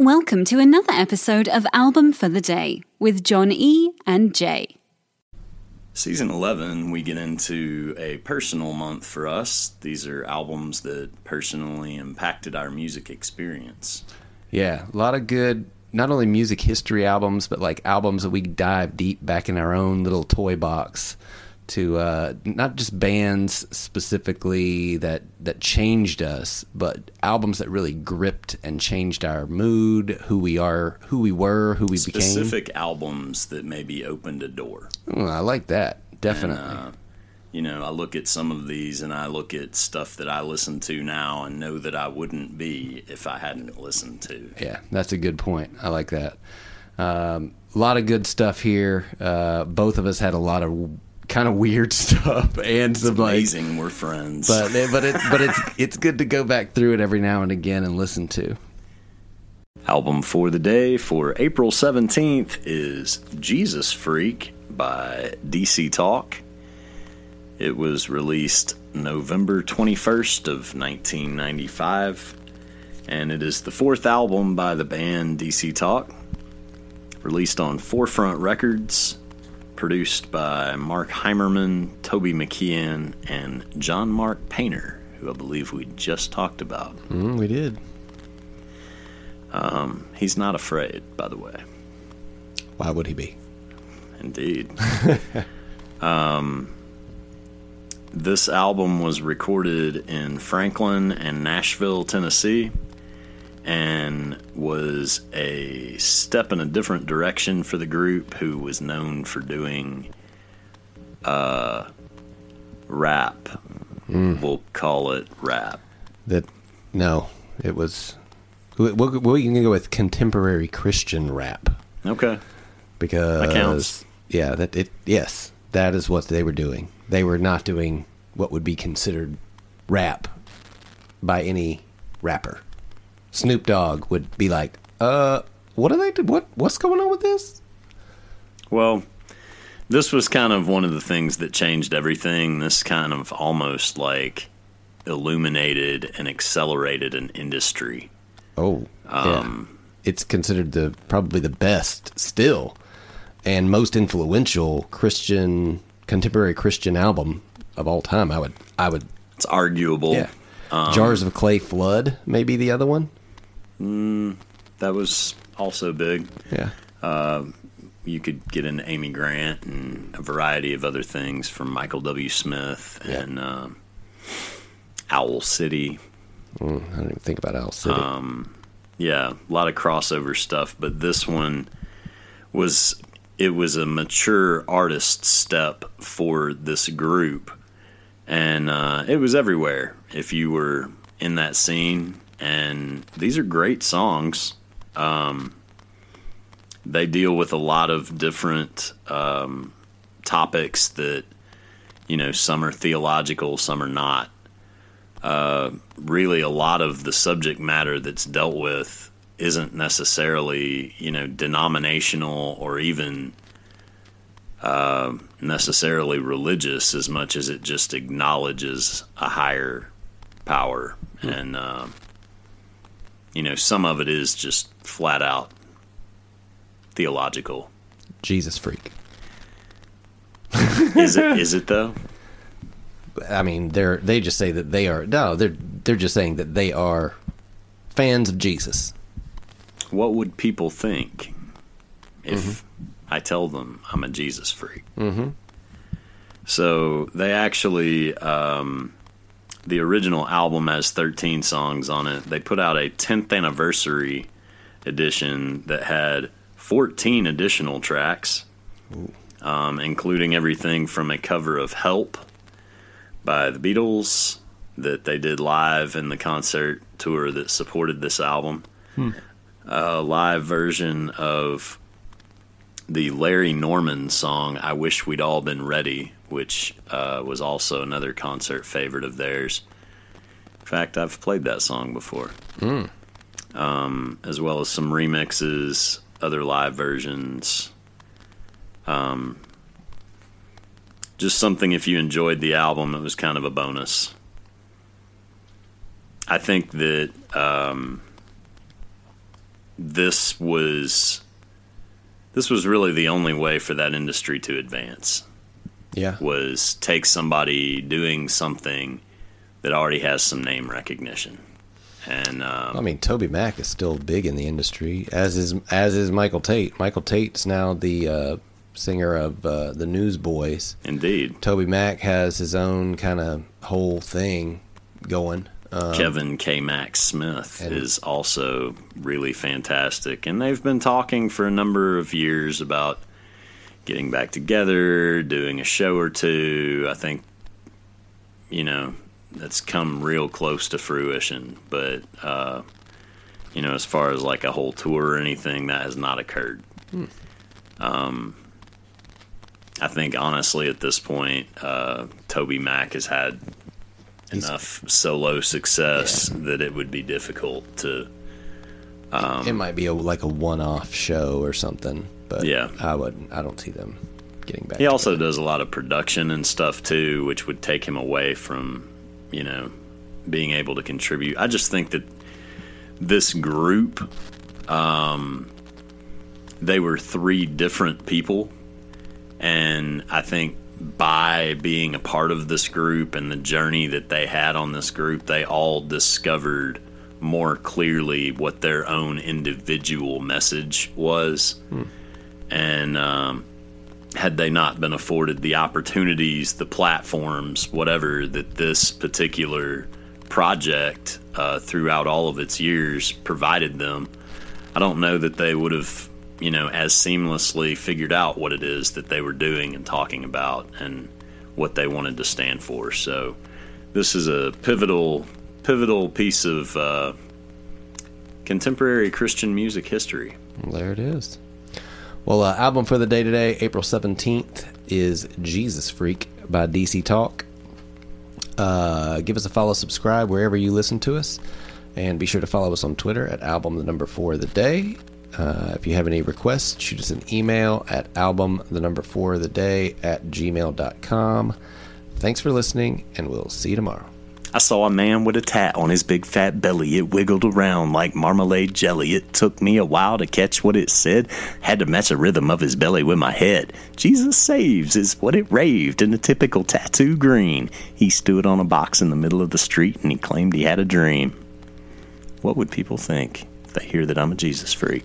Welcome to another episode of Album for the Day with John E. and Jay. Season 11, we get into a personal month for us. These are albums that personally impacted our music experience. Yeah, a lot of good, not only music history albums, but like albums that we dive deep back in our own little toy box to uh, not just bands specifically that that changed us, but albums that really gripped and changed our mood, who we are, who we were, who we Specific became. Specific albums that maybe opened a door. Oh, I like that definitely. And, uh, you know, I look at some of these and I look at stuff that I listen to now and know that I wouldn't be if I hadn't listened to. Yeah, that's a good point. I like that. Um, a lot of good stuff here. Uh, both of us had a lot of kind of weird stuff and some like amazing we're friends. but eh, but it but it's it's good to go back through it every now and again and listen to. Album for the day for April 17th is Jesus Freak by DC Talk. It was released November 21st of 1995 and it is the fourth album by the band DC Talk. Released on Forefront Records, produced by Mark Heimermann, Toby McKeehan, and John Mark Painter, who I believe we just talked about. Mm, we did. Um, he's not afraid, by the way. Why would he be? Indeed. um, this album was recorded in Franklin and Nashville, Tennessee, and was a step in a different direction for the group, who was known for doing uh, rap. We'll call it rap. That no, it was. We, we, we can go with contemporary Christian rap Okay. because That counts. yeah, that it yes, that is what they were doing. They were not doing what would be considered rap by any rapper. Snoop Dogg would be like, "Uh, what are they? do- What what's going on with this?" Well, this was kind of one of the things that changed everything. This kind of almost like illuminated and accelerated an industry. Oh, Um, yeah. It's considered the probably the best still, and most influential Christian contemporary Christian album of all time. I would I would It's arguable. yeah. Um, Jars of Clay Flood, maybe the other one. That was also big. Yeah. You could get into Amy Grant and a variety of other things from Michael W. Smith Yeah. and um, Owl City. Mm, I don't even think about Owl City. Um, Yeah, a lot of crossover stuff, but this one was it was a mature artist step for this group, and uh, it was everywhere. If you were in that scene, and these are great songs. Um, they deal with a lot of different um, topics that you know some are theological, some are not really a lot of the subject matter that's dealt with isn't necessarily you know denominational or even uh, necessarily religious as much as it just acknowledges a higher power and um, you know some of it is just flat out theological Jesus freak. is it is it though I mean, they're they just say that they are no, they're they're just saying that they are fans of Jesus. what would people think if I tell them I'm a Jesus freak? Mm-hmm. So they actually, um, the original album has 13 songs on it. They put out a 10th anniversary edition that had 14 additional tracks, um, including everything from a cover of Help by the Beatles that they did live in the concert tour that supported this album. A live version of the Larry Norman song "I Wish We'd All Been Ready," which uh, was also another concert favorite of theirs. In fact, I've played that song before, Mm. um, as well as some remixes, other live versions. Um, just something if you enjoyed the album, it was kind of a bonus. I think that um, this was this was really the only way for that industry to advance Yeah. was take somebody doing something that already has some name recognition and um, I mean, Toby Mac is still big in the industry, as is as is Michael Tait. Michael Tait's now the uh, singer of uh, the Newsboys. indeed Toby Mac has his own kind of whole thing going. Um, Kevin K. Max Smith and- is also really fantastic, and they've been talking for a number of years about getting back together, doing a show or two. I think, you know, that's come real close to fruition, but uh, you know, as far as like a whole tour or anything, that has not occurred. Um, I think honestly, at this point, uh, Toby Mac has had enough solo success that it would be difficult to. Um, it might be a, like a one-off show or something, but Yeah. I would. I don't see them getting back. He also does a lot of production and stuff too, which would take him away from, you know, being able to contribute. I just think that this group, um, they were three different people, and I think by being a part of this group and the journey that they had on this group, they all discovered more clearly what their own individual message was. And um, had they not been afforded the opportunities, the platforms, whatever that this particular project uh, throughout all of its years provided them, I don't know that they would have, you know, as seamlessly figured out what it is that they were doing and talking about and what they wanted to stand for. So this is a pivotal, pivotal piece of uh, contemporary Christian music history. There it is. Well, uh, album for the day today, April 17th, is Jesus Freak by DC Talk. Uh, give us a follow, subscribe wherever you listen to us, and be sure to follow us on Twitter at album the number four of the day. Uh, if you have any requests, shoot us an email at album the number four of the day at gmail.com. Thanks for listening, and we'll see you tomorrow. I saw a man with a tat on his big fat belly. It wiggled around like marmalade jelly. It took me a while to catch what it said. Had to match the rhythm of his belly with my head. Jesus saves is what it raved in the typical tattoo green. He stood on a box in the middle of the street and he claimed he had a dream. What would people think if they hear that I'm a Jesus freak?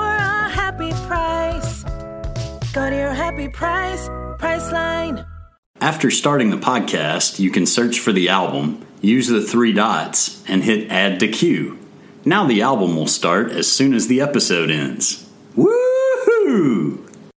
happy price. Go to your happy price, Priceline. After starting the podcast, you can search for the album, use the three dots, and hit add to queue. Now the album will start as soon as the episode ends. Woohoo!